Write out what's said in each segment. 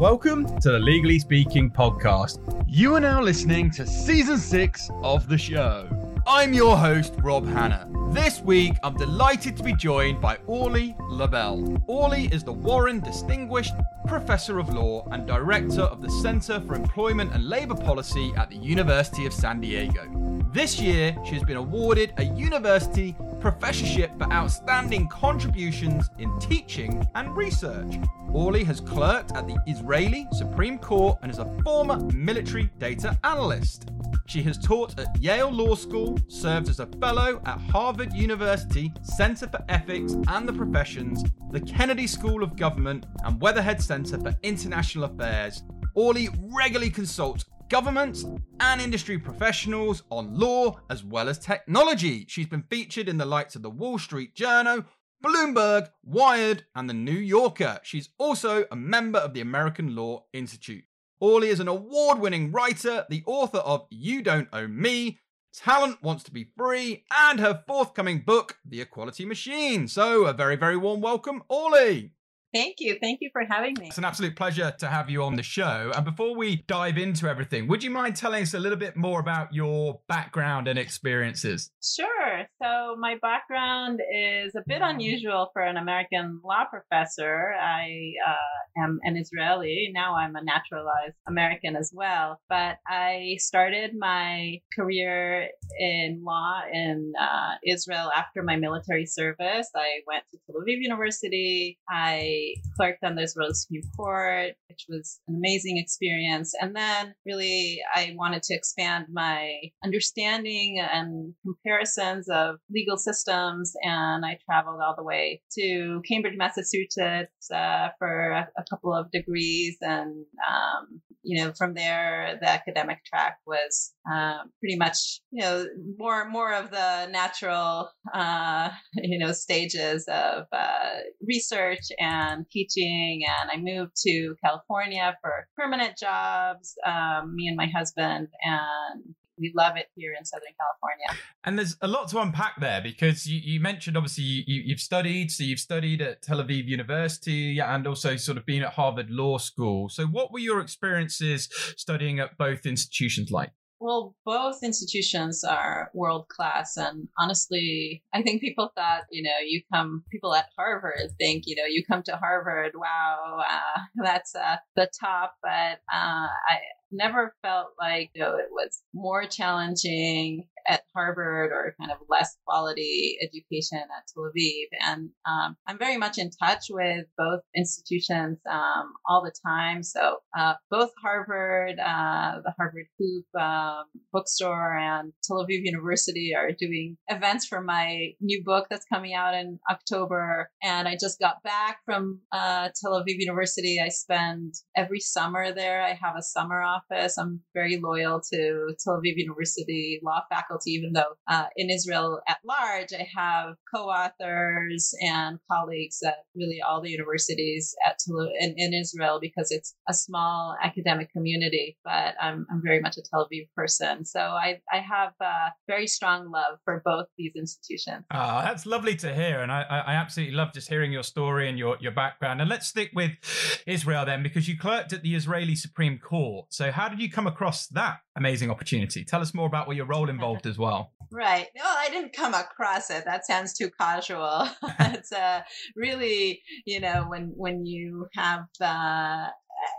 Welcome to the Legally Speaking podcast. You are now listening to season six of the show. I'm your host, Rob Hanna. This week, I'm delighted to be joined by Orly Lobel. Orly is the Warren Distinguished Professor of Law and Director of the Center for Employment and Labor Policy at the University of San Diego. This year, she has been awarded a university professorship for outstanding contributions in teaching and research. Orly has clerked at the Israeli Supreme Court and is a former military data analyst. She has taught at Yale Law School, served as a fellow at Harvard University Center for Ethics and the Professions, the Kennedy School of Government, and Weatherhead Center for International Affairs. Orly regularly consults governments and industry professionals on law as well as technology. She's been featured in the likes of the Wall Street Journal, Bloomberg, Wired, and the New Yorker. She's also a member of the American Law Institute. Orly is an award winning writer, the author of You Don't Own Me, Talent Wants to Be Free, and her forthcoming book, The Equality Machine. So, a very, very warm welcome, Orly. Thank you. Thank you for having me. It's an absolute pleasure to have you on the show. And before we dive into everything, would you mind telling us a little bit more about your background and experiences? Sure. So, my background is a bit unusual for an American law professor. I uh, am an Israeli. Now I'm a naturalized American as well. But I started my career in law in uh, Israel after my military service. I went to Tel Aviv University. I clerked on the Israeli Supreme Court, which was an amazing experience. And then really, I wanted to expand my understanding and comparisons of legal systems. And I traveled all the way to Cambridge, Massachusetts uh, for a, a, couple of degrees. And, um, you know, from there, the academic track was um, pretty much, you know, more, more of the natural, uh, you know, stages of uh, research and and teaching. And I moved to California for permanent jobs, um, me and my husband, and we love it here in Southern California. And there's a lot to unpack there because you, you mentioned obviously you, have studied, so you've studied at Tel Aviv University and also sort of been at Harvard Law School. So, what were your experiences studying at both institutions like? Well, both institutions are world class. And honestly, I think people thought, you know, you come, people at Harvard think, you know, you come to Harvard, wow, uh, that's uh, the top. But uh, I, never felt like you know, it was more challenging at Harvard or kind of less quality education at Tel Aviv. And um, I'm very much in touch with both institutions um, all the time. So uh, both Harvard, uh, the Harvard Coop um, bookstore, and Tel Aviv University are doing events for my new book that's coming out in October. And I just got back from uh, Tel Aviv University. I spend every summer there. I have a summer office. I'm very loyal to Tel Aviv University law faculty even though uh, in Israel at large, I have co-authors and colleagues at really all the universities at Tel- in, in Israel because it's a small academic community. But I'm, I'm very much a Tel Aviv person, so I I have a very strong love for both these institutions. Oh, that's lovely to hear, and I, I absolutely love just hearing your story and your your background. And let's stick with Israel then, because you clerked at the Israeli Supreme Court. So how did you come across that amazing opportunity? Tell us more about what your role involved as well. Right. Well, I didn't come across it. That sounds too casual. it's uh, really, you know, when when you have uh,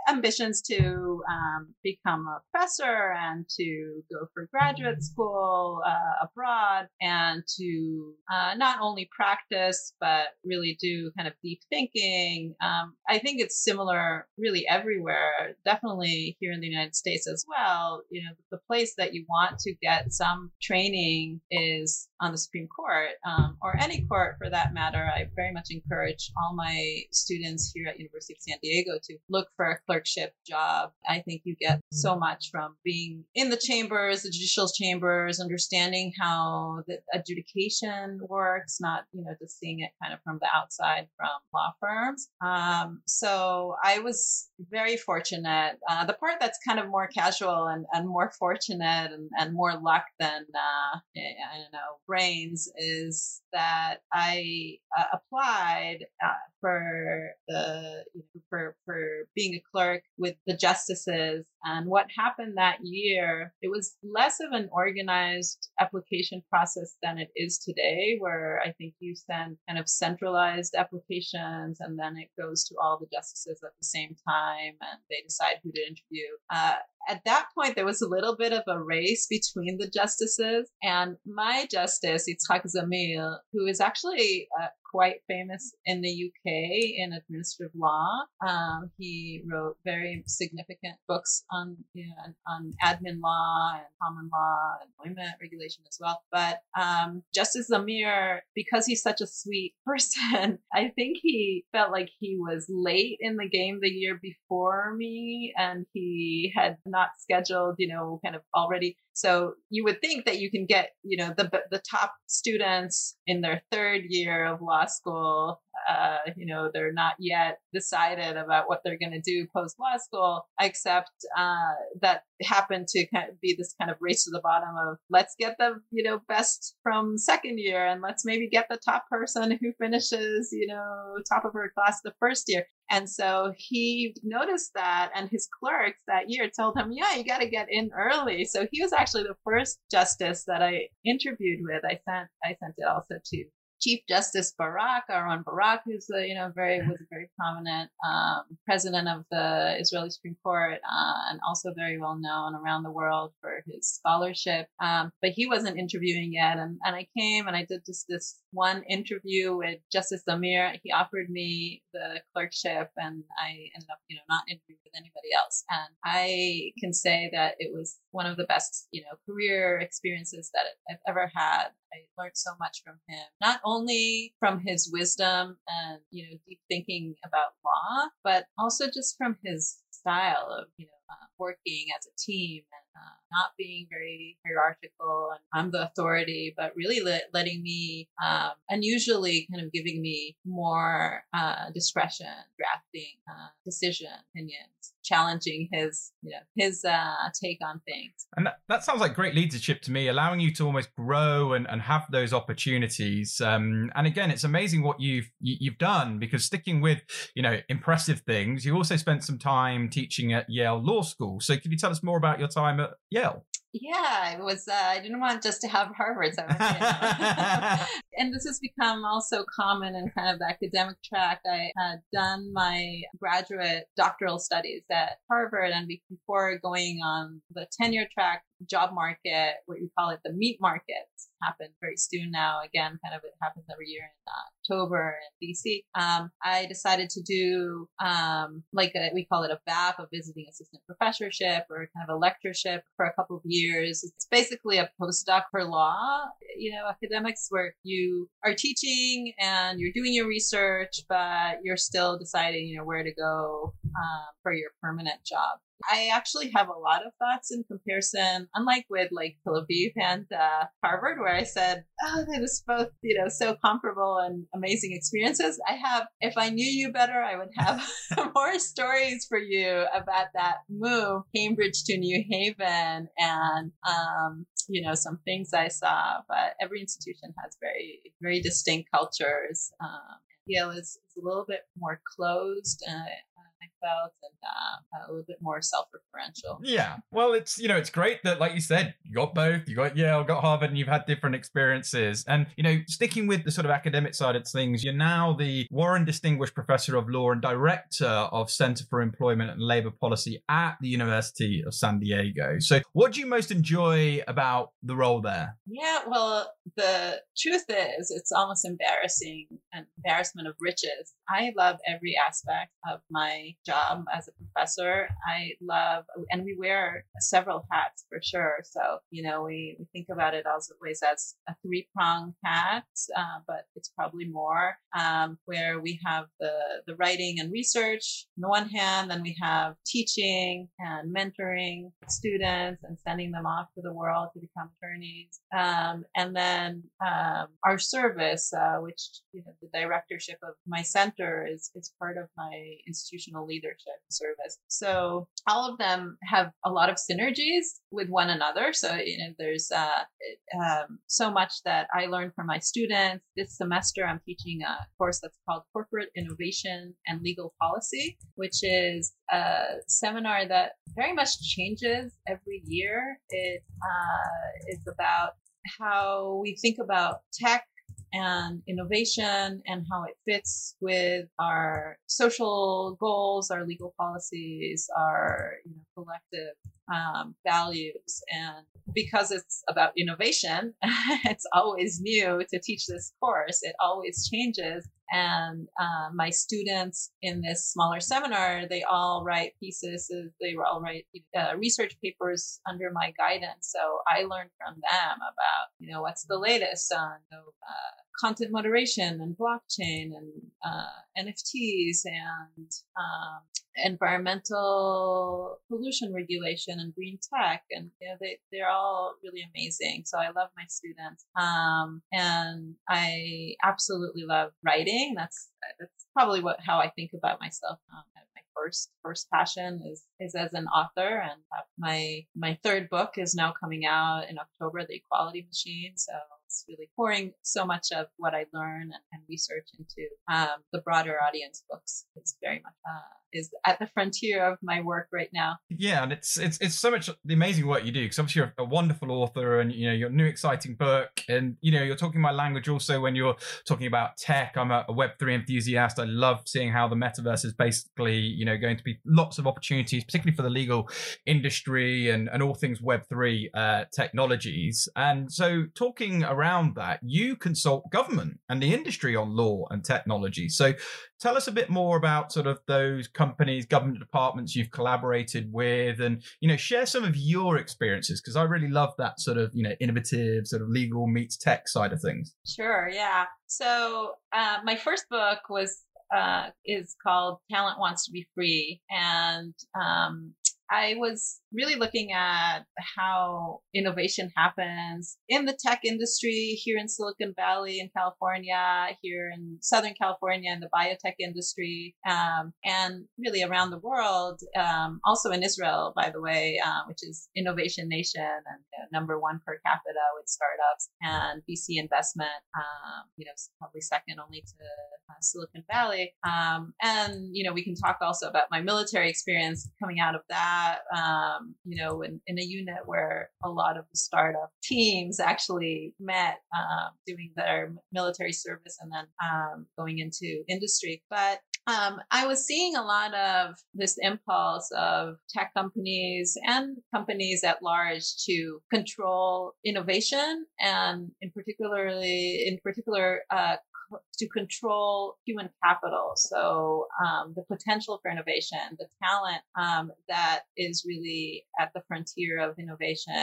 ambitions to um, become a professor and to go for graduate school uh, abroad and to uh, not only practice but really do kind of deep thinking. Um, I think it's similar really everywhere, definitely here in the United States as well. You know, the place that you want to get some training is on the Supreme Court um, or any court for that matter. I very much encourage all my students here at University of San Diego to look for a clerkship job. I think you get so much from being in the chambers, the judicial chambers, understanding how the adjudication works, not, you know, just seeing it kind of from the outside from law firms. Um, so I was very fortunate. Uh, the part that's kind of more casual and, and more fortunate and, and more luck than, uh, I don't know, brains is that I uh, applied uh, for the you know, for for being a clerk with the justices and what happened that year it was less of an organized application process than it is today where i think you send kind of centralized applications and then it goes to all the justices at the same time and they decide who to interview. Uh, at that point, there was a little bit of a race between the justices, and my justice, Yitzhak Zamir, who is actually uh, quite famous in the UK in administrative law. Um, he wrote very significant books on you know, on admin law and common law and employment regulation as well. But um, Justice Zamir, because he's such a sweet person, I think he felt like he was late in the game the year before me, and he had not scheduled, you know, kind of already so you would think that you can get, you know, the the top students in their third year of law school. Uh, you know, they're not yet decided about what they're going to do post law school, except uh, that happened to kind of be this kind of race to the bottom of let's get the you know best from second year and let's maybe get the top person who finishes you know top of her class the first year and so he noticed that, and his clerks that year told him, Yeah, you got to get in early. So he was actually the first justice that I interviewed with. I sent, I sent it also to Chief Justice Barak, Aaron Barak, who's a, you know very was a very prominent um, president of the Israeli Supreme Court uh, and also very well known around the world for his scholarship. Um, but he wasn't interviewing yet, and, and I came and I did just this one interview with Justice Zamir. He offered me the clerkship, and I ended up you know not interviewing with anybody else. And I can say that it was one of the best you know career experiences that I've ever had. I learned so much from him, not only from his wisdom and, you know, deep thinking about law, but also just from his style of, you know, uh, working as a team and uh, not being very hierarchical and I'm the authority, but really let, letting me, um, unusually kind of giving me more uh, discretion, drafting uh, decision opinions, challenging his, you know, his uh, take on things. And that, that sounds like great leadership to me, allowing you to almost grow and, and have those opportunities. Um, and again, it's amazing what you've you, have you have done because sticking with, you know, impressive things, you also spent some time teaching at Yale Law School. So can you tell us more about your time at Yale? Yeah, it was. Uh, I didn't want just to have Harvard, so and this has become also common in kind of the academic track. I had done my graduate doctoral studies at Harvard, and before going on the tenure track, job market, what you call it, the meat market happen very soon now. Again, kind of it happens every year in October in DC. Um, I decided to do um, like a, we call it a VAP, a visiting assistant professorship, or kind of a lectureship for a couple of years. It's basically a postdoc for law, you know, academics where you are teaching and you're doing your research, but you're still deciding, you know, where to go um, for your permanent job. I actually have a lot of thoughts in comparison, unlike with like Tel and uh, Harvard, where I said, oh, they was both, you know, so comparable and amazing experiences. I have, if I knew you better, I would have more stories for you about that move, Cambridge to New Haven and, um, you know, some things I saw, but every institution has very, very distinct cultures. Um, Yale is, is a little bit more closed. Uh, Felt, and uh, a little bit more self-referential. Yeah, well, it's you know it's great that, like you said, you got both. You got Yale, got Harvard, and you've had different experiences. And you know, sticking with the sort of academic side of things, you're now the Warren Distinguished Professor of Law and Director of Center for Employment and Labor Policy at the University of San Diego. So, what do you most enjoy about the role there? Yeah, well, the truth is, it's almost embarrassing, an embarrassment of riches. I love every aspect of my job as a professor. I love, and we wear several hats for sure. So, you know, we, we think about it always as a three pronged hat, uh, but it's probably more, um, where we have the, the writing and research on the one hand, then we have teaching and mentoring students and sending them off to the world to become attorneys. Um, and then then um, our service, uh, which you know, the directorship of my center is is part of my institutional leadership service. So all of them have a lot of synergies with one another. So you know, there's uh, um, so much that I learned from my students. This semester, I'm teaching a course that's called Corporate Innovation and Legal Policy, which is a seminar that very much changes every year. It uh, is about how we think about tech and innovation and how it fits with our social goals, our legal policies, our you know, collective um, values. And because it's about innovation, it's always new to teach this course. It always changes. And uh, my students in this smaller seminar, they all write pieces. They all write uh, research papers under my guidance. So I learned from them about, you know, what's the latest on uh, content moderation and blockchain and uh, NFTs and um, environmental pollution regulation and green tech. And you know, they, they're all really amazing. So i love my students. Um, and i absolutely love writing. That's that's probably what how i think about myself. Um, my first first passion is is as an author. And my my third book is now coming out in october the equality machine. So it's really pouring so much of what I learn and, research into um, the broader audience books. It's very much uh, is at the frontier of my work right now. Yeah, and it's it's it's so much the amazing work you do because obviously you're a wonderful author and you know your new exciting book and you know you're talking my language also when you're talking about tech. I'm a, a Web three enthusiast. I love seeing how the metaverse is basically you know going to be lots of opportunities, particularly for the legal industry and and all things Web three uh, technologies. And so talking around that, you consult government and the industry on law and technology. So tell us a bit more about sort of those companies, government departments you've collaborated with, and you know, share some of your experiences because I really love that sort of you know innovative sort of legal meets tech side of things. Sure, yeah. So uh, my first book was uh, is called Talent Wants to Be Free, and um, I was really looking at how innovation happens in the tech industry here in Silicon Valley in California, here in Southern California in the biotech industry, um, and really around the world. Um, also in Israel, by the way, uh, which is innovation nation and uh, number one per capita with startups and VC investment. Um, you know, probably second only to uh, Silicon Valley. Um, and you know, we can talk also about my military experience coming out of that um, you know, in, in, a unit where a lot of the startup teams actually met um, doing their military service and then um, going into industry. But um, I was seeing a lot of this impulse of tech companies and companies at large to control innovation and in particularly in particular uh, to control human capital. So um, the potential for innovation, the talent um, that is really at the frontier of innovation,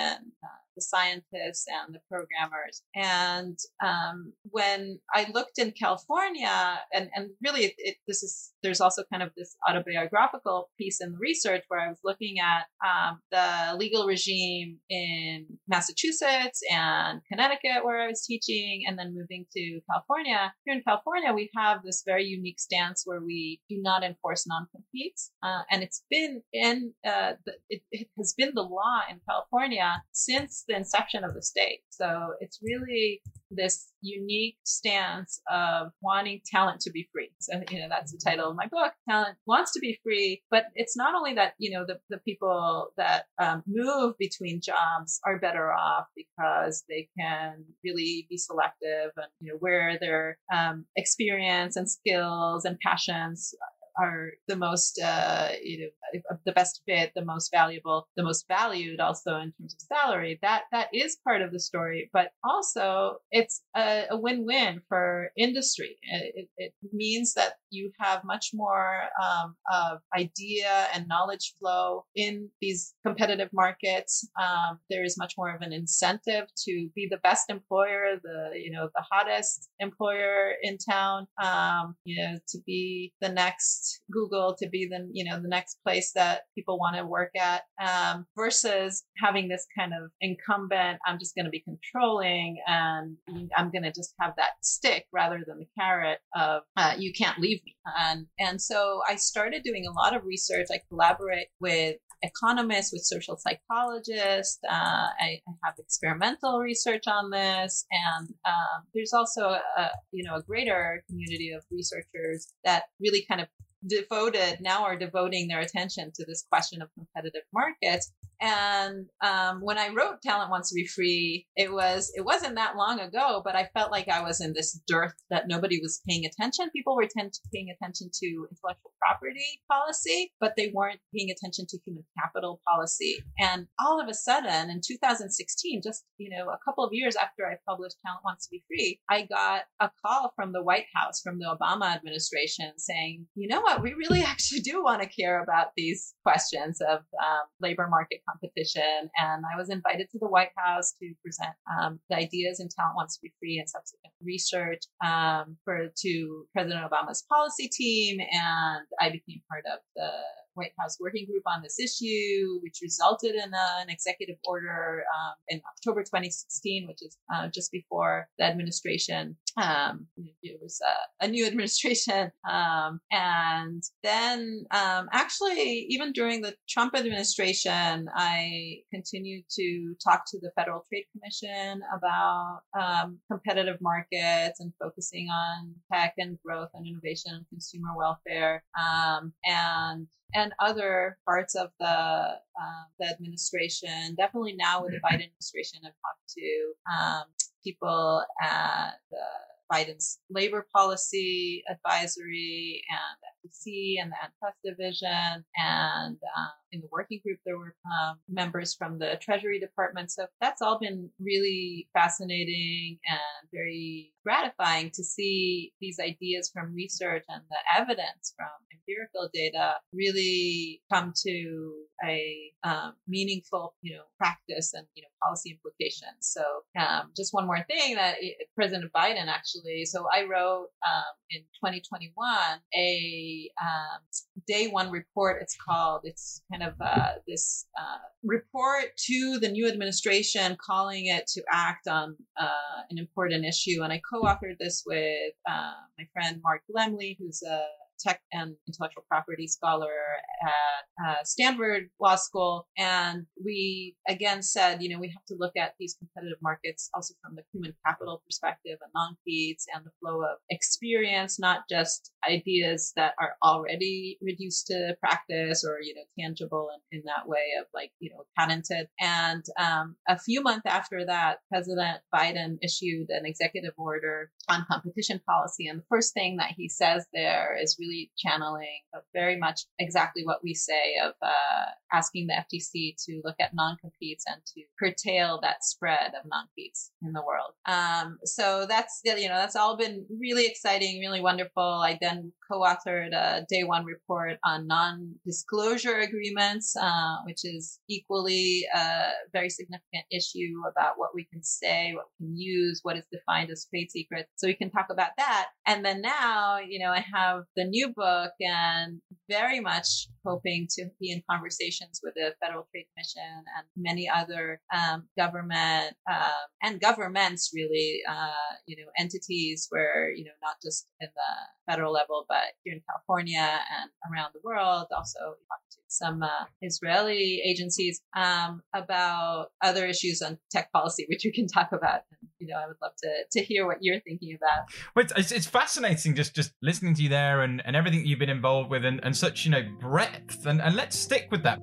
uh, the scientists and the programmers. And um, when I looked in California, and, and really it, it, this is, there's also kind of this autobiographical piece in the research where I was looking at um, the legal regime in Massachusetts and Connecticut where I was teaching, and then moving to California. Here in California, we have this very unique stance where we do not enforce non-competes. Uh, and it's been in, uh, the, it, it has been the law in California since the inception of the state. So it's really this unique stance of wanting talent to be free. So, you know, that's the title of my book. Talent wants to be free, but it's not only that, you know, the, the people that um, move between jobs are better off because they can really be selective and, you know, where their um, experience and skills and passions are the most, uh, you know, the best fit, the most valuable, the most valued also in terms of salary. That, that is part of the story, but also it's a, a win-win for industry. It, it, means that you have much more um, of idea and knowledge flow in these competitive markets. Um, there is much more of an incentive to be the best employer, the you know the hottest employer in town. Um, you know to be the next Google, to be the you know the next place that people want to work at, um, versus having this kind of incumbent. I'm just going to be controlling, and I'm going to just have that stick rather than the carrot of uh, you can't leave me. And and so I started doing a lot of research. I collaborate with economists, with social psychologists. Uh, I, I, have experimental research on this, and um, there's also a, you know a greater community of researchers that really kind of devoted now are devoting their attention to this question of competitive markets and um, when I wrote Talent Wants to Be Free, it was it wasn't that long ago, but I felt like I was in this dearth that nobody was paying attention. People were paying attention to intellectual property policy, but they weren't paying attention to human capital policy. And all of a sudden, in 2016, just you know a couple of years after I published Talent Wants to Be Free, I got a call from the White House, from the Obama administration, saying, you know what, we really actually do want to care about these questions of um, labor market competition. And I was invited to the White House to present um, the ideas and Talent Wants to Be Free and subsequent research um, for to President Obama's policy team. And I became part of the White House working group on this issue, which resulted in an executive order um, in October 2016, which is uh, just before the administration. Um, it was a, a new administration. Um, and then, um, actually, even during the Trump administration, I continued to talk to the Federal Trade Commission about um, competitive markets and focusing on tech and growth and innovation and consumer welfare. Um, and and other parts of the um, the administration. Definitely now with the Biden administration, I've talked to um, people at the Biden's labor policy advisory and FTC and the antitrust division. And um, in the working group, there were um, members from the Treasury Department. So that's all been really fascinating and very gratifying to see these ideas from research and the evidence from empirical data really come to a um, meaningful, you know, practice and you know policy implications. So um, just one more thing that President Biden actually. So I wrote um, in 2021 a um, day one report. It's called. It's kind of uh, this uh, report to the new administration, calling it to act on uh, an important issue. And I co-authored this with uh, my friend Mark Lemley, who's a tech and intellectual property scholar at uh, Stanford Law School. And we again said, you know, we have to look at these competitive markets also from the human capital perspective and non-competes and the flow of experience, not just ideas that are already reduced to practice or, you know, tangible in, in that way of like, you know, patented. And um, a few months after that, President Biden issued an executive order on competition policy. And the first thing that he says there is really really channeling very much exactly what we say of uh, asking the FTC to look at non-competes and to curtail that spread of non-competes in the world. Um, so that's you know that's all been really exciting, really wonderful. I then co-authored a day one report on non-disclosure agreements, uh, which is equally a very significant issue about what we can say, what we can use, what is defined as trade secrets. So we can talk about that. And then now, you know, I have the new book and very much hoping to be in conversations with the Federal Trade Commission and many other um, government um, and governments, really, uh, you know, entities where you know not just in the federal level, but here in California and around the world. Also, some uh, Israeli agencies um, about other issues on tech policy, which we can talk about. You know, I would love to to hear what you're thinking about. Well, it's, it's fascinating just just listening to you there and, and everything you've been involved with and, and such you know breadth. And, and let's stick with that.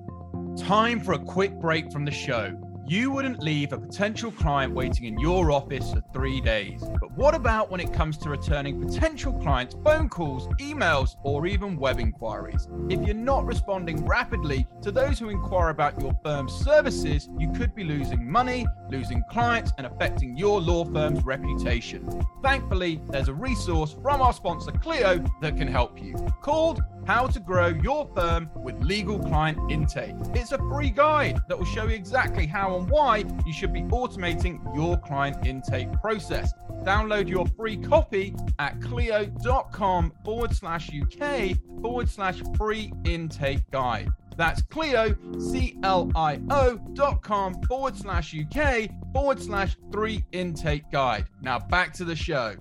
Time for a quick break from the show. You wouldn't leave a potential client waiting in your office for three days. But what about when it comes to returning potential clients' phone calls, emails, or even web inquiries? If you're not responding rapidly to those who inquire about your firm's services, you could be losing money, losing clients, and affecting your law firm's reputation. Thankfully, there's a resource from our sponsor Clio that can help you called How to Grow Your Firm with Legal Client Intake. It's a free guide that will show you exactly how and why you should be automating your client intake process. Download your free copy at clio.com forward slash UK forward slash free intake guide. That's Clio, C L I O dot com forward slash UK forward slash three intake guide. Now back to the show.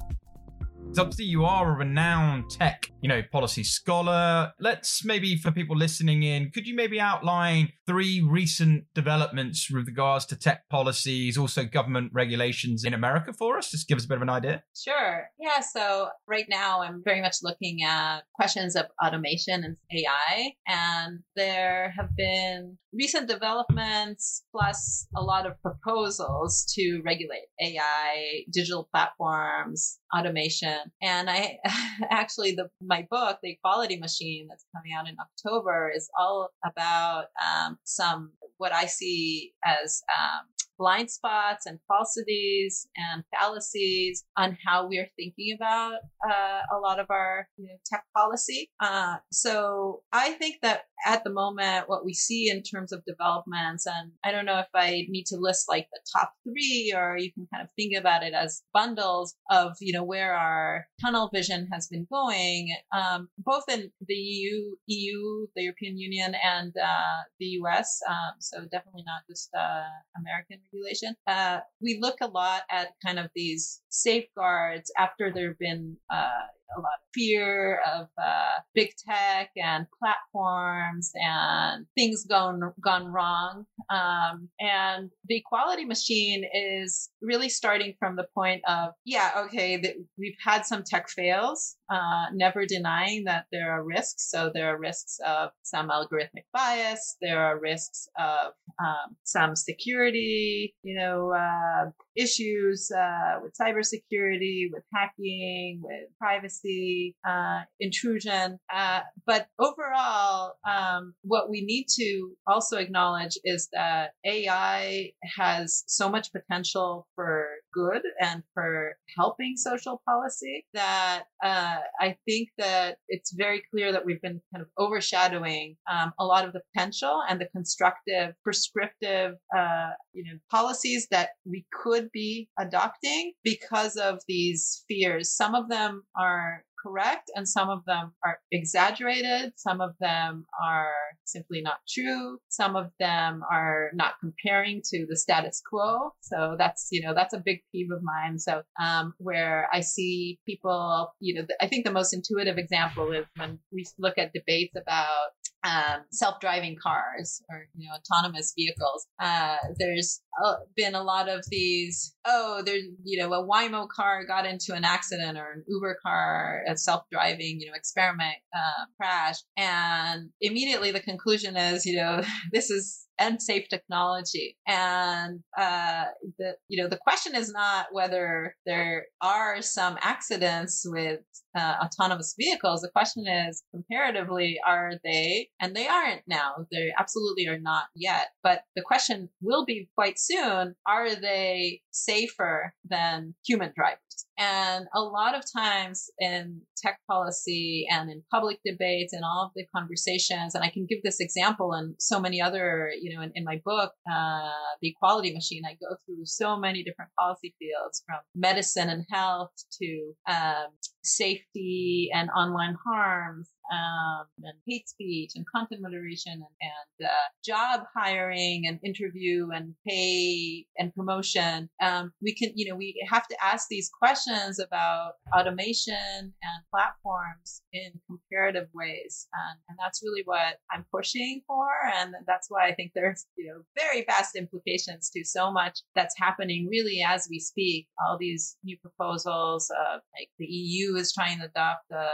So obviously you are a renowned tech, you know, policy scholar. Let's maybe for people listening in, could you maybe outline three recent developments with regards to tech policies, also government regulations in America for us? Just give us a bit of an idea. Sure. Yeah. So right now I'm very much looking at questions of automation and AI. And there have been recent developments plus a lot of proposals to regulate AI, digital platforms, automation. And I actually, the my book, The Equality Machine, that's coming out in October, is all about um, some what I see as um, blind spots and falsities and fallacies on how we're thinking about uh, a lot of our you know, tech policy. Uh, so I think that at the moment, what we see in terms of developments, and I don't know if I need to list like the top three, or you can kind of think about it as bundles of you know where our tunnel vision has been going, um, both in the EU, EU, the European Union, and uh, the US. Um, so definitely not just uh, American regulation. Uh, we look a lot at kind of these safeguards after there have been uh, a lot of fear of uh, big tech and platforms and things gone gone wrong. Um, and the equality machine is really starting from the point of yeah, okay, we've had some tech fails, uh, never denying that there are risks. So there are risks of some algorithmic bias. There are risks of um, some security, you know, uh, issues uh, with cybersecurity, with hacking, with privacy, uh, intrusion. Uh, but overall, um, what we need to also acknowledge is that AI has so much potential for good and for helping social policy that uh, I think that it's very clear that we've been kind of overshadowing um, a lot of the potential and the constructive, prescriptive, uh, you know, policies that we could be adopting because of these fears. Some of them are correct and some of them are exaggerated. Some of them are simply not true. Some of them are not comparing to the status quo. So that's, you know, that's a big peeve of mine. So, um, where I see people, you know, I think the most intuitive example is when we look at debates about um, self-driving cars or you know autonomous vehicles. Uh, there's uh, been a lot of these. Oh, there's you know a Waymo car got into an accident or an Uber car, a self-driving you know experiment uh, crash, and immediately the conclusion is you know this is unsafe technology. And uh, the you know the question is not whether there are some accidents with uh, autonomous vehicles. The question is comparatively, are they? And they aren't now. They absolutely are not yet. But the question will be quite soon: Are they safer than human drivers? And a lot of times in tech policy and in public debates and all of the conversations, and I can give this example and so many other, you know, in, in my book, uh, The Equality Machine, I go through so many different policy fields from medicine and health to um, safety and online harms um, and hate speech and content moderation and, and uh, job hiring and interview and pay and promotion. Um, we can, you know, we have to ask these questions about automation and platforms in comparative ways. And, and that's really what I'm pushing for. And that's why I think there's, you know, very vast implications to so much that's happening really as we speak. All these new proposals, uh, like the EU is trying to adopt the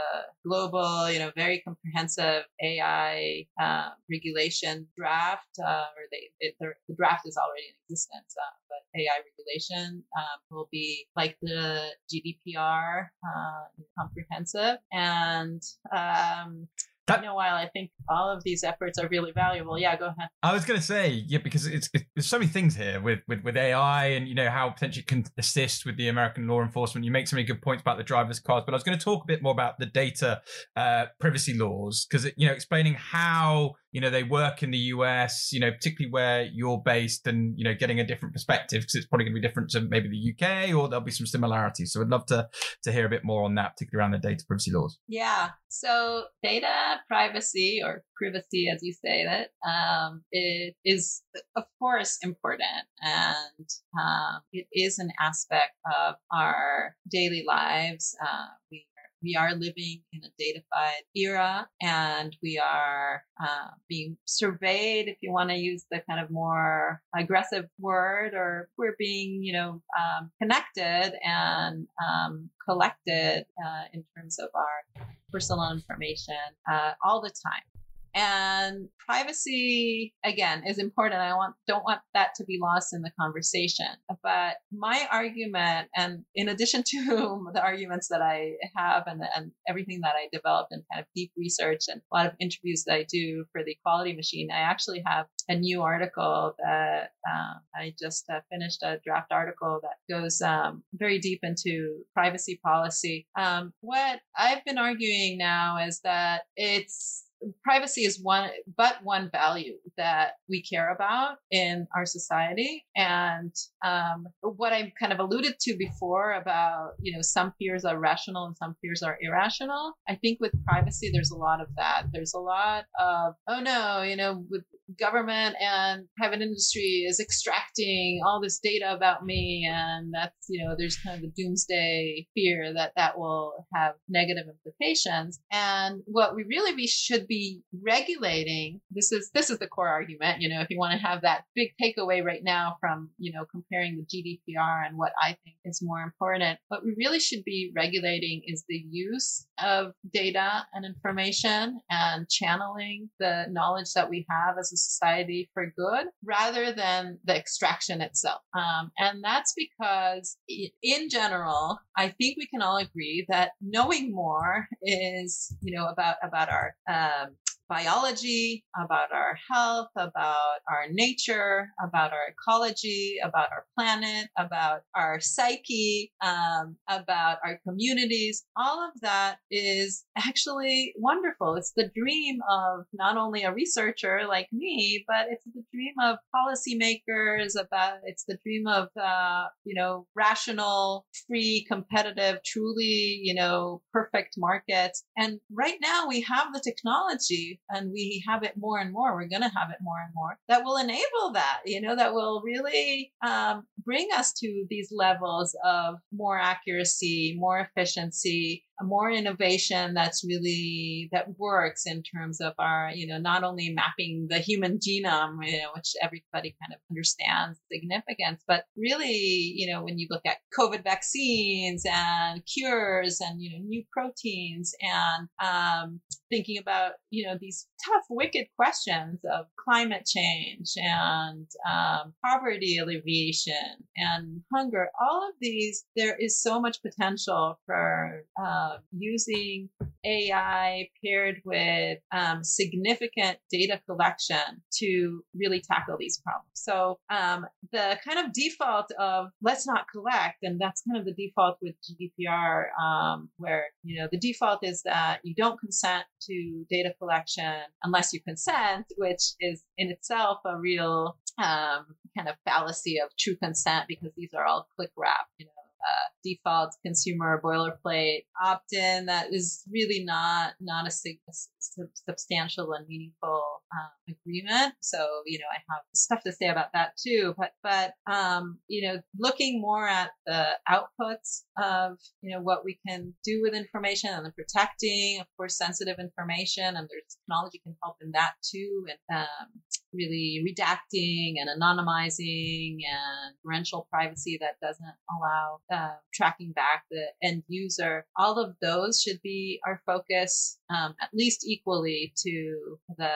global, you know, very comprehensive AI uh, regulation draft, uh, or they, it, the draft is already in existence, uh, but AI regulation um, will be like the GDPR, uh, comprehensive, and um, that, you know, while I think all of these efforts are really valuable, yeah, go ahead. I was going to say, yeah, because it's, it's there's so many things here with, with with AI and you know how potentially can assist with the American law enforcement. You make so many good points about the driver's cars, but I was going to talk a bit more about the data uh, privacy laws because you know explaining how you know they work in the US, you know, particularly where you're based, and you know, getting a different perspective because it's probably going to be different to maybe the UK, or there'll be some similarities. So I'd love to to hear a bit more on that, particularly around the data privacy laws. Yeah. So data privacy or privacy, as you say that, um, it is of course important, and um, it is an aspect of our daily lives. Uh, we we are living in a datafied era and we are uh, being surveyed, if you want to use the kind of more aggressive word, or we're being, you know, um, connected and um, collected uh, in terms of our personal information uh, all the time. And privacy, again, is important. I want, don't want that to be lost in the conversation. But my argument, and in addition to the arguments that I have and, and everything that I developed and kind of deep research and a lot of interviews that I do for the Equality Machine, I actually have a new article that uh, I just uh, finished a draft article that goes um, very deep into privacy policy. Um, what I've been arguing now is that it's privacy is one but one value that we care about in our society. And um, what i kind of alluded to before about you know some fears are rational and some fears are irrational i think with privacy there's a lot of that. There's a lot of oh no you know with government and private industry is extracting all this data about me and that's you know there's kind of a doomsday fear that that will have negative implications. And what we really we should be regulating this is this is the core argument you know if you want to have that big takeaway right now from you know comparing the GDPR and what I think is more important what we really should be regulating is the use of data and information and channeling the knowledge that we have as a society for good rather than the extraction itself. Um, and that's because, in general, I think we can all agree that knowing more is, you know, about about our um, biology, about our health, about our nature, about our ecology, about our planet, about our psyche, um, about our communities. All of that is actually wonderful. It's the dream of not only a researcher like me, but it's the dream of policymakers. About it's the dream of uh, you know rational, free, competitive, truly you know perfect markets. And right now we have the technology and we have it more and more, we're going to have it more and more that will enable that, you know, that will really um, bring us to these levels of more accuracy, more efficiency, more innovation that's really that works in terms of our you know not only mapping the human genome you know which everybody kind of understands significance but really you know when you look at covid vaccines and cures and you know new proteins and um, thinking about you know these tough wicked questions of climate change and um, poverty alleviation and hunger all of these there is so much potential for uh, using AI paired with um, significant data collection to really tackle these problems. So um, the kind of default of let's not collect, and that's kind of the default with GDPR, um, where you know the default is that you don't consent to data collection unless you consent, which is in itself a real um, kind of fallacy of true consent because these are all click wrap, you know uh, default consumer boilerplate opt-in that is really not not a, a substantial and meaningful um, agreement. So you know I have stuff to say about that too. But but um, you know looking more at the outputs of you know what we can do with information and the protecting, of course, sensitive information, and there's technology can help in that too, and um, really redacting and anonymizing and parental privacy that doesn't allow uh, tracking back the end user. All of those should be our focus, um, at least equally to the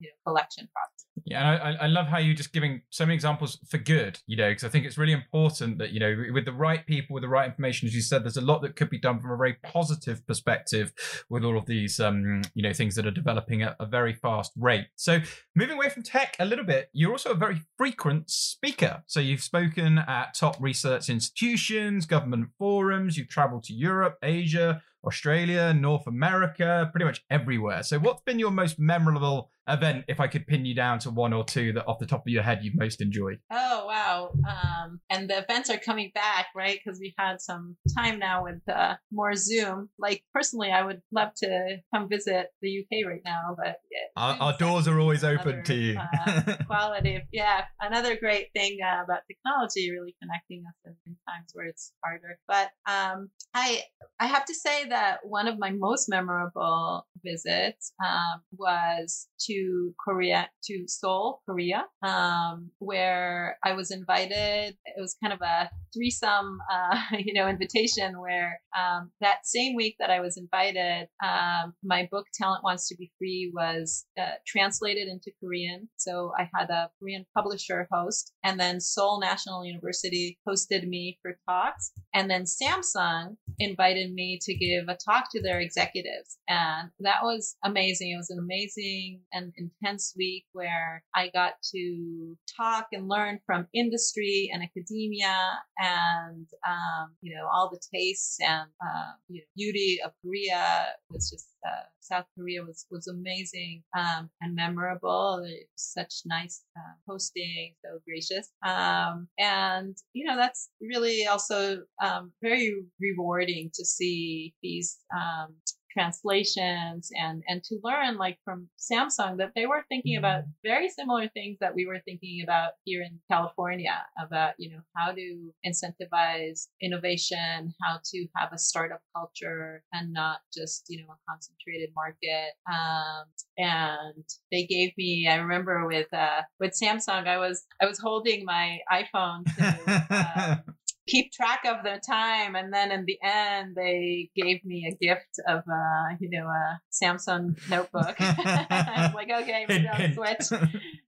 you know, collection process. Yeah, and I, I love how you're just giving so many examples for good, you know, because I think it's really important that, you know, with the right people, with the right information, as you said, there's a lot that could be done from a very positive perspective with all of these, um, you know, things that are developing at a very fast rate. So moving away from tech a little bit, you're also a very frequent speaker. So you've spoken at top research institutions, government forums, you've traveled to Europe, Asia, Australia, North America, pretty much everywhere. So, what's been your most memorable event? If I could pin you down to one or two that, off the top of your head, you've most enjoyed. Oh wow! Um, and the events are coming back, right? Because we've had some time now with uh, more Zoom. Like personally, I would love to come visit the UK right now, but our, our doors are always open to you. uh, quality, yeah. Another great thing uh, about technology, really connecting us in, in times where it's harder. But um, I I have to say that one of my most memorable visits um, was to Korea, to Seoul, Korea, um, where I was invited. It was kind of a threesome, uh, you know, invitation where um, that same week that I was invited, um, my book Talent Wants to Be Free was uh, translated into Korean. So I had a Korean publisher host, and then Seoul National University hosted me for talks, and then Samsung invited me to give a talk to their executives. And that was amazing. It was an amazing and intense week where I got to talk and learn from industry and academia and, um, you know, all the tastes and uh, you know, beauty of Korea was just uh, South Korea was was amazing um, and memorable. Such nice uh, hosting, so gracious, um, and you know that's really also um, very rewarding to see these um, translations and and to learn like from Samsung that they were thinking about mm-hmm. very similar things that we were thinking about here in California about you know how to incentivize innovation how to have a startup culture and not just you know a concentrated market um, and they gave me I remember with uh, with Samsung I was I was holding my iPhone to um, keep track of the time. And then in the end, they gave me a gift of, uh, you know, a Samsung notebook. I'm like, okay, maybe I'll switch.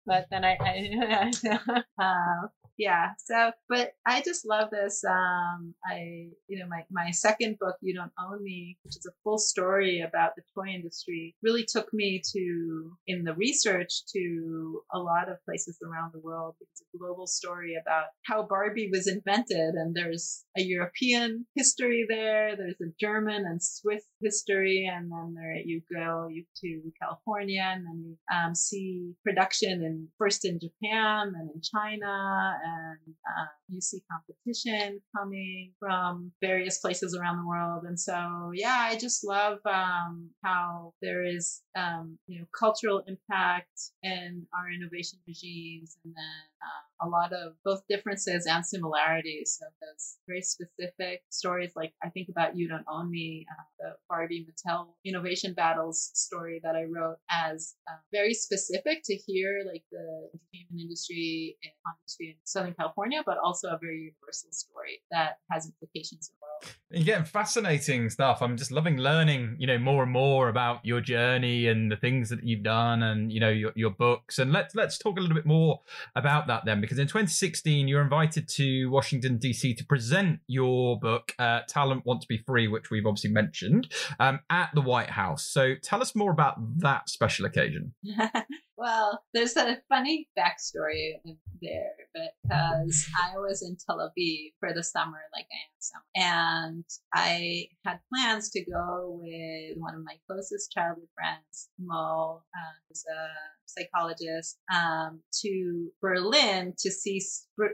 But then I, I uh, yeah so but i just love this um i you know my my second book you don't own me which is a full story about the toy industry really took me to in the research to a lot of places around the world. It's a global story about how barbie was invented and there's a european history there there's a german and swiss history and then there you go you to california and then you um, see production in first in japan and in china and uh, you see competition coming from various places around the world. And so, yeah, I just love um, how there is, um, you know, cultural impact in our innovation regimes, and then uh, a lot of both differences and similarities. So those very specific stories, like I think about "You Don't Own Me," uh, the Barbie Mattel innovation battles story that I wrote, as uh, very specific to here, like the entertainment industry industry in Southern California, but also a very universal story that has implications in the world. You're getting fascinating stuff. I'm just loving learning, you know, more and more about your journey and the things that you've done and, you know, your, your books. And let's let's talk a little bit more about that then, because in 2016 you were invited to Washington, DC to present your book, uh, Talent Want to Be Free, which we've obviously mentioned, um, at the White House. So tell us more about that special occasion. Well, there's a funny backstory there because I was in Tel Aviv for the summer, like I am summer, and I had plans to go with one of my closest childhood friends, Mo, uh, who's a psychologist, um, to Berlin to see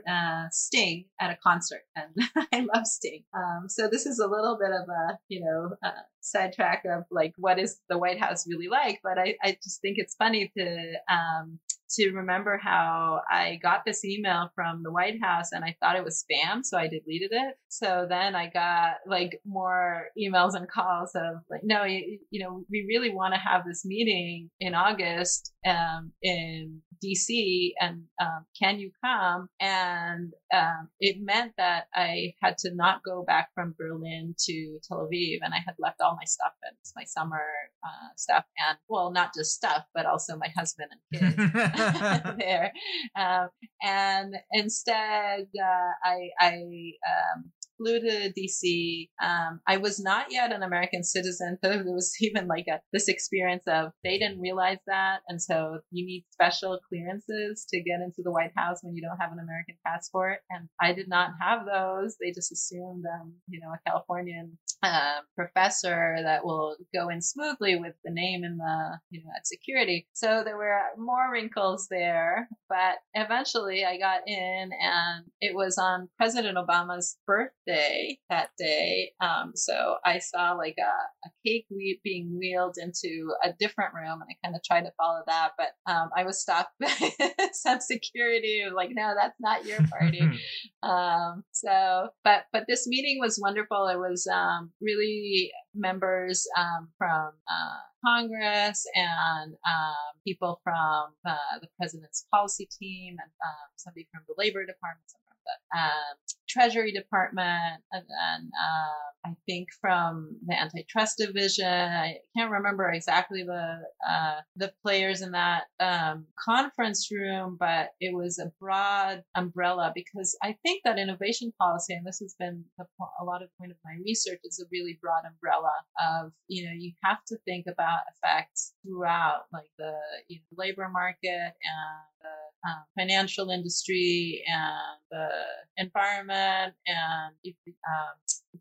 uh, Sting at a concert, and I love Sting. Um, so this is a little bit of a, you know, uh, sidetrack of like what is the White House really like, but I, I just think it's funny to um, to remember how I got this email from the White House and I thought it was spam, so I deleted it. So then I got like more emails and calls of like, no, you, you know, we really want to have this meeting in August um, in DC, and um, can you come? And um, it meant that I had to not go back from Berlin to Tel Aviv, and I had left all my stuff and my summer uh, stuff, and well, not just stuff, but also my husband and kids there. Um, and instead, uh, I, I um, flew to DC. Um, I was not yet an American citizen, so there was even like a, this experience of they didn't realize that, and so you need special clearances to get into the White House when you don't have an American passport, and I did not have those. They just assumed, um, you know, a Californian uh, professor that will go in smoothly with the name in the you know at security. So there were more wrinkles there, but eventually I got in, and it was on President Obama's birthday birthday that day. Um, so I saw like a, a cake being wheeled into a different room, and I kind of tried to follow that, but um, I was stopped by some security. Like, no, that's not your party. um, so, but but this meeting was wonderful. It was um, really members um, from uh, Congress and um, people from uh, the president's policy team and um, somebody from the labor department, the um, Treasury Department, and then uh, I think from the Antitrust Division. I can't remember exactly the uh, the players in that um, conference room, but it was a broad umbrella because I think that innovation policy, and this has been a, a lot of point of my research, is a really broad umbrella of you know you have to think about effects throughout, like the you know, labor market and the um, financial industry and the environment and um,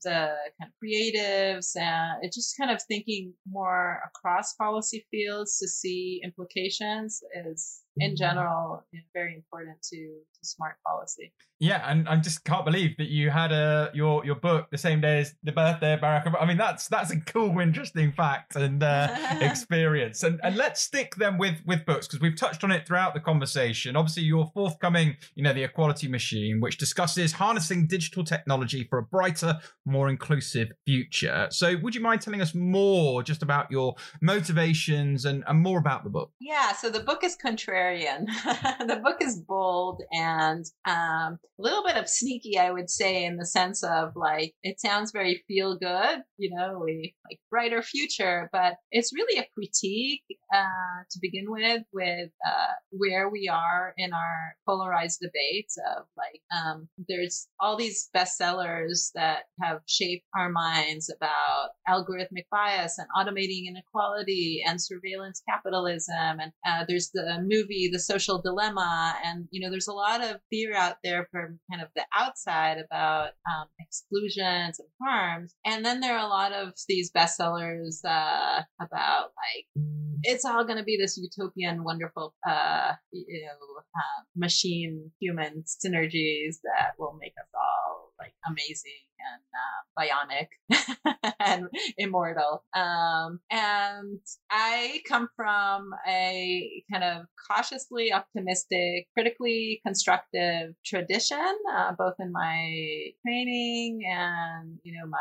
the kind of creatives and it's just kind of thinking more across policy fields to see implications is in general you know, very important to, to smart policy. Yeah, and I just can't believe that you had a your your book the same day as the birthday of Barack Obama. I mean, that's that's a cool, interesting fact and uh, experience. And and let's stick them with with books because we've touched on it throughout the conversation. Obviously, your forthcoming, you know, the Equality Machine, which discusses harnessing digital technology for a brighter, more inclusive future. So, would you mind telling us more just about your motivations and, and more about the book? Yeah, so the book is contrary contrarian. the book is bold and um, a little bit of sneaky, I would say, in the sense of like it sounds very feel good, you know, we like brighter future, but it's really a critique uh, to begin with, with uh, where we are in our polarized debates of like um, there's all these bestsellers that have shaped our minds about algorithmic bias and automating inequality and surveillance capitalism, and uh, there's the movie the social dilemma and you know there's a lot of fear out there from kind of the outside about um, exclusions and harms and then there are a lot of these bestsellers uh, about like it's all going to be this utopian wonderful uh, you know uh, machine human synergies that will make us all like amazing and uh, bionic and immortal. Um, and I come from a kind of cautiously optimistic, critically constructive tradition, uh, both in my training and, you know, my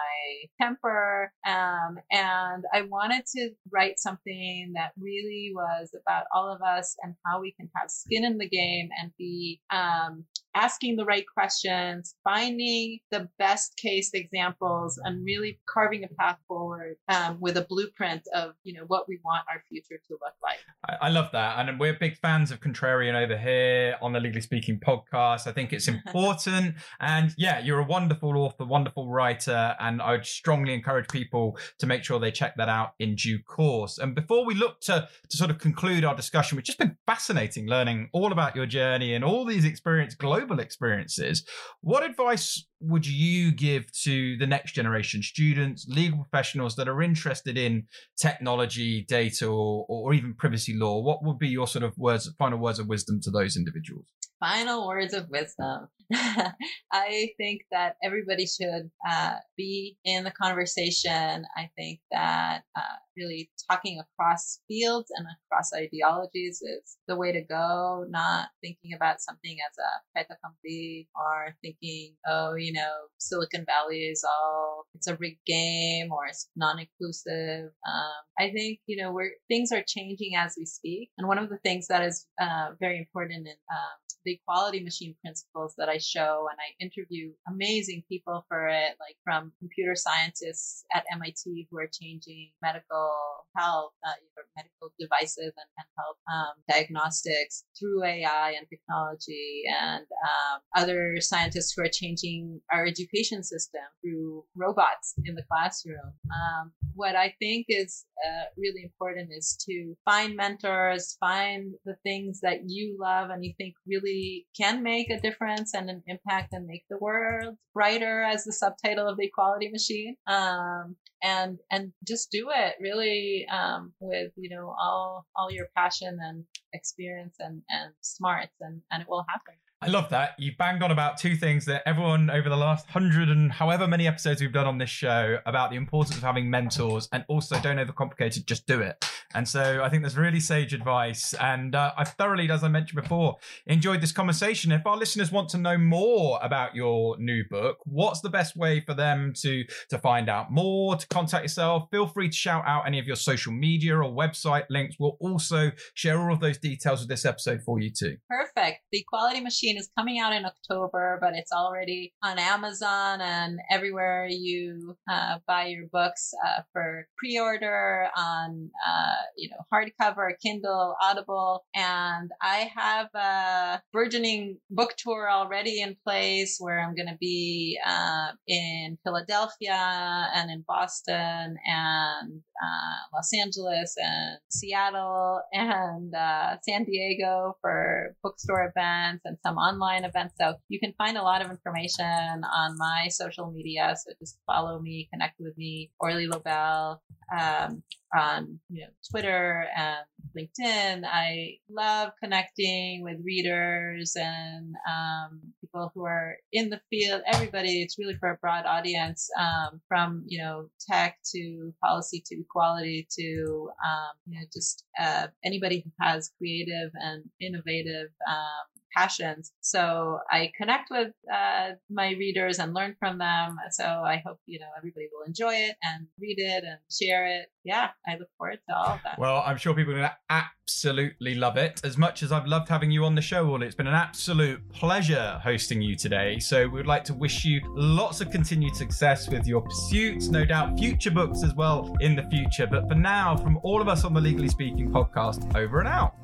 temper. Um, and I wanted to write something that really was about all of us and how we can have skin in the game and be um, asking the right questions, finding the best case examples, and really carving a path forward um, with a blueprint of you know what we want our future to look like. I, I love that, and we're big fans of Contrarian over here on the Legally Speaking podcast. I think it's important, and yeah, you're a wonderful author, wonderful writer, and I would strongly encourage people to make sure they check that out in due course. And before we look to to sort of conclude our discussion, which has been fascinating, learning all about your journey and all these experience globally global experiences. What advice would you give to the next generation students, legal professionals that are interested in technology, data, or, or even privacy law? What would be your sort of words, final words of wisdom to those individuals? Final words of wisdom. I think that everybody should uh, be in the conversation. I think that uh, really talking across fields and across ideologies is the way to go, not thinking about something as a fait accompli or thinking, oh, you know, Silicon Valley is all, it's a rigged game or it's non-inclusive. Um, I think, you know, we're, things are changing as we speak. And one of the things that is uh, very important in um, the equality machine principles that I show and I interview amazing people for it, like from computer scientists at MIT who are changing medical health, uh, medical devices and, and health um, diagnostics through AI and technology and um, other scientists who are changing our education system through robots in the classroom. Um, what I think is uh, really important is to find mentors, find the things that you love and you think really can make a difference and an impact and make the world brighter as the subtitle of the equality machine. Um, and, and just do it really, um, with, you know, all, all your passion and experience and, and smarts and, and it will happen. I love that. You banged on about two things that everyone over the last hundred and however many episodes we've done on this show about the importance of having mentors and also don't overcomplicate it, just do it. And so I think there's really sage advice. And uh, I've thoroughly, as I mentioned before, enjoyed this conversation. If our listeners want to know more about your new book, what's the best way for them to, to find out more, to contact yourself? Feel free to shout out any of your social media or website links. We'll also share all of those details with this episode for you too. Perfect. The Equality Machine Is coming out in October, but it's already on Amazon and everywhere you uh, buy your books uh, for pre-order on, uh, you know, hardcover, Kindle, Audible. And I have a burgeoning book tour already in place where I'm going to be uh, in Philadelphia and in Boston and uh, Los Angeles and Seattle and uh, San Diego for bookstore events and some online events. So you can find a lot of information on my social media. So just follow me, connect with me, Orly Lobel, um, on you know Twitter and LinkedIn. I love connecting with readers and um, people who are in the field. Everybody. It's really for a broad audience, um, from you know tech to policy to equality to um, you know just uh, anybody who has creative and innovative um, passions. So I connect with uh, my readers and learn from them. So I hope, you know, everybody will enjoy it and read it and share it. Yeah, I look forward to all of that. Well, I'm sure people are going to absolutely love it. As much as I've loved having you on the show, Orly, it's been an absolute pleasure hosting you today. So we'd like to wish you lots of continued success with your pursuits, no doubt future books as well in the future. But for now, from all of us on the Legally Speaking podcast, over and out.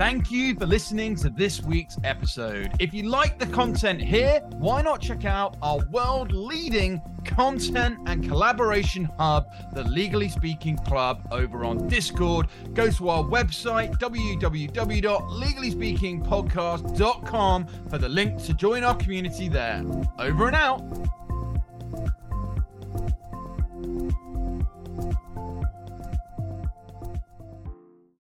Thank you for listening to this week's episode. If you like the content here, why not check out our world leading content and collaboration hub, the Legally Speaking Club, over on Discord? Go to our website, www.legallyspeakingpodcast.com, for the link to join our community there. Over and out.